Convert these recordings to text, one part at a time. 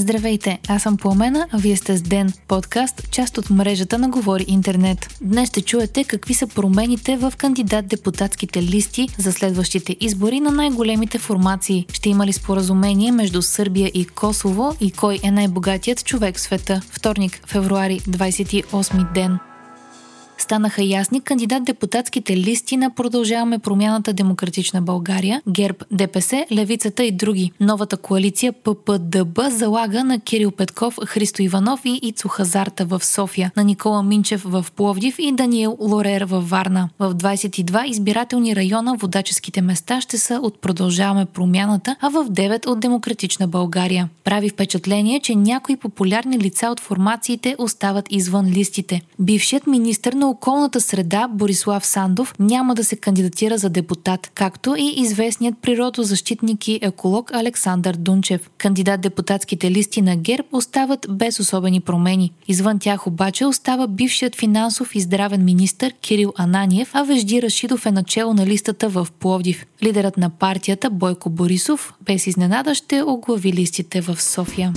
Здравейте, аз съм Пламена, а вие сте с Ден, подкаст, част от мрежата на Говори Интернет. Днес ще чуете какви са промените в кандидат-депутатските листи за следващите избори на най-големите формации. Ще има ли споразумение между Сърбия и Косово и кой е най-богатият човек в света? Вторник, февруари, 28 ден станаха ясни кандидат-депутатските листи на Продължаваме промяната Демократична България, ГЕРБ, ДПС, Левицата и други. Новата коалиция ППДБ залага на Кирил Петков, Христо Иванов и Ицо Хазарта в София, на Никола Минчев в Пловдив и Даниел Лорер в Варна. В 22 избирателни района водаческите места ще са от Продължаваме промяната, а в 9 от Демократична България. Прави впечатление, че някои популярни лица от формациите остават извън листите. Бившият министр на околната среда Борислав Сандов няма да се кандидатира за депутат, както и известният природозащитник и еколог Александър Дунчев. Кандидат депутатските листи на ГЕРБ остават без особени промени. Извън тях обаче остава бившият финансов и здравен министр Кирил Ананиев, а Вежди Рашидов е начало на листата в Пловдив. Лидерът на партията Бойко Борисов без изненада ще оглави листите в София.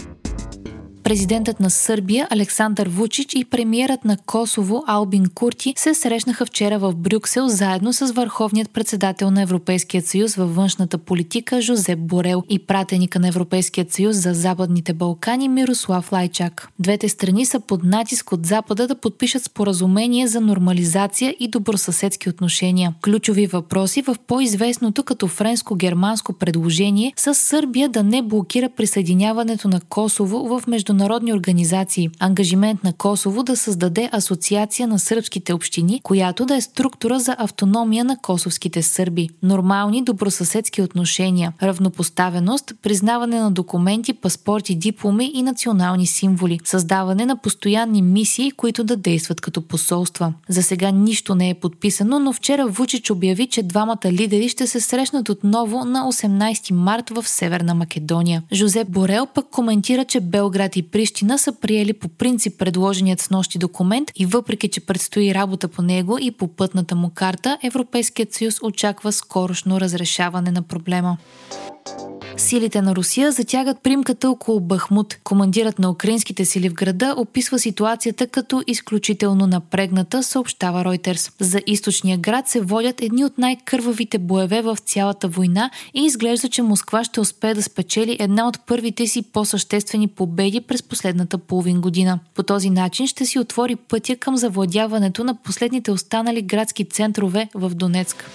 Президентът на Сърбия Александър Вучич и премиерът на Косово Албин Курти се срещнаха вчера в Брюксел заедно с върховният председател на Европейския съюз във външната политика Жозеп Борел и пратеника на Европейският съюз за Западните Балкани Мирослав Лайчак. Двете страни са под натиск от Запада да подпишат споразумение за нормализация и добросъседски отношения. Ключови въпроси в по-известното като френско-германско предложение с Сърбия да не блокира присъединяването на Косово в между международни организации. Ангажимент на Косово да създаде асоциация на сръбските общини, която да е структура за автономия на косовските сърби. Нормални добросъседски отношения, равнопоставеност, признаване на документи, паспорти, дипломи и национални символи, създаване на постоянни мисии, които да действат като посолства. За сега нищо не е подписано, но вчера Вучич обяви, че двамата лидери ще се срещнат отново на 18 март в Северна Македония. Жозеп Борел пък коментира, че Белград и Прищина са приели по принцип предложеният с нощи документ и въпреки, че предстои работа по него и по пътната му карта, Европейският съюз очаква скорошно разрешаване на проблема. Силите на Русия затягат примката около Бахмут. Командирът на украинските сили в града описва ситуацията като изключително напрегната, съобщава Ройтерс. За източния град се водят едни от най-кървавите боеве в цялата война и изглежда, че Москва ще успее да спечели една от първите си по-съществени победи през последната половин година. По този начин ще си отвори пътя към завладяването на последните останали градски центрове в Донецк.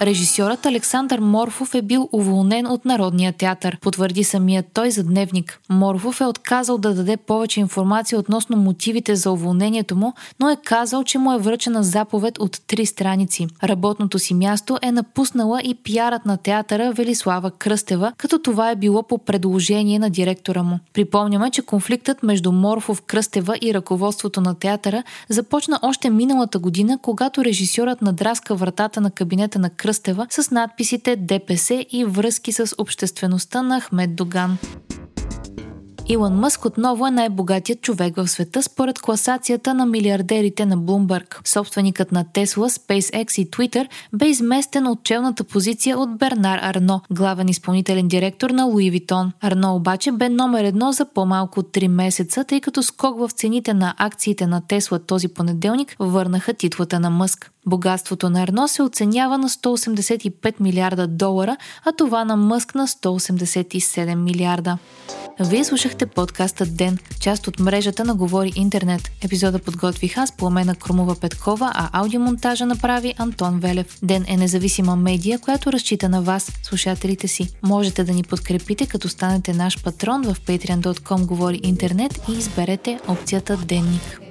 Режисьорът Александър Морфов е бил уволнен от Народния театър, потвърди самият той за дневник. Морфов е отказал да даде повече информация относно мотивите за уволнението му, но е казал, че му е връчена заповед от три страници. Работното си място е напуснала и пиарът на театъра Велислава Кръстева, като това е било по предложение на директора му. Припомняме, че конфликтът между Морфов, Кръстева и ръководството на театъра започна още миналата година, когато режисьорът надраска вратата на кабинета на Кръстева с надписите ДПС и връзки с обществеността на Ахмед Доган. Илон Мъск отново е най-богатият човек в света според класацията на милиардерите на Bloomberg. Собственикът на Tesla, SpaceX и Twitter бе изместен от челната позиция от Бернар Арно, главен изпълнителен директор на Louis Vuitton. Арно обаче бе номер едно за по-малко от 3 месеца, тъй като скок в цените на акциите на Тесла този понеделник върнаха титлата на Мъск. Богатството на Арно се оценява на 185 милиарда долара, а това на Мъск на 187 милиарда. Вие слушахте подкаста Ден, част от мрежата на Говори Интернет. Епизода подготвих аз, Пламена Крумова Петкова, а аудиомонтажа направи Антон Велев. Ден е независима медия, която разчита на вас, слушателите си. Можете да ни подкрепите, като станете наш патрон в patreon.com Говори Интернет и изберете опцията Денник.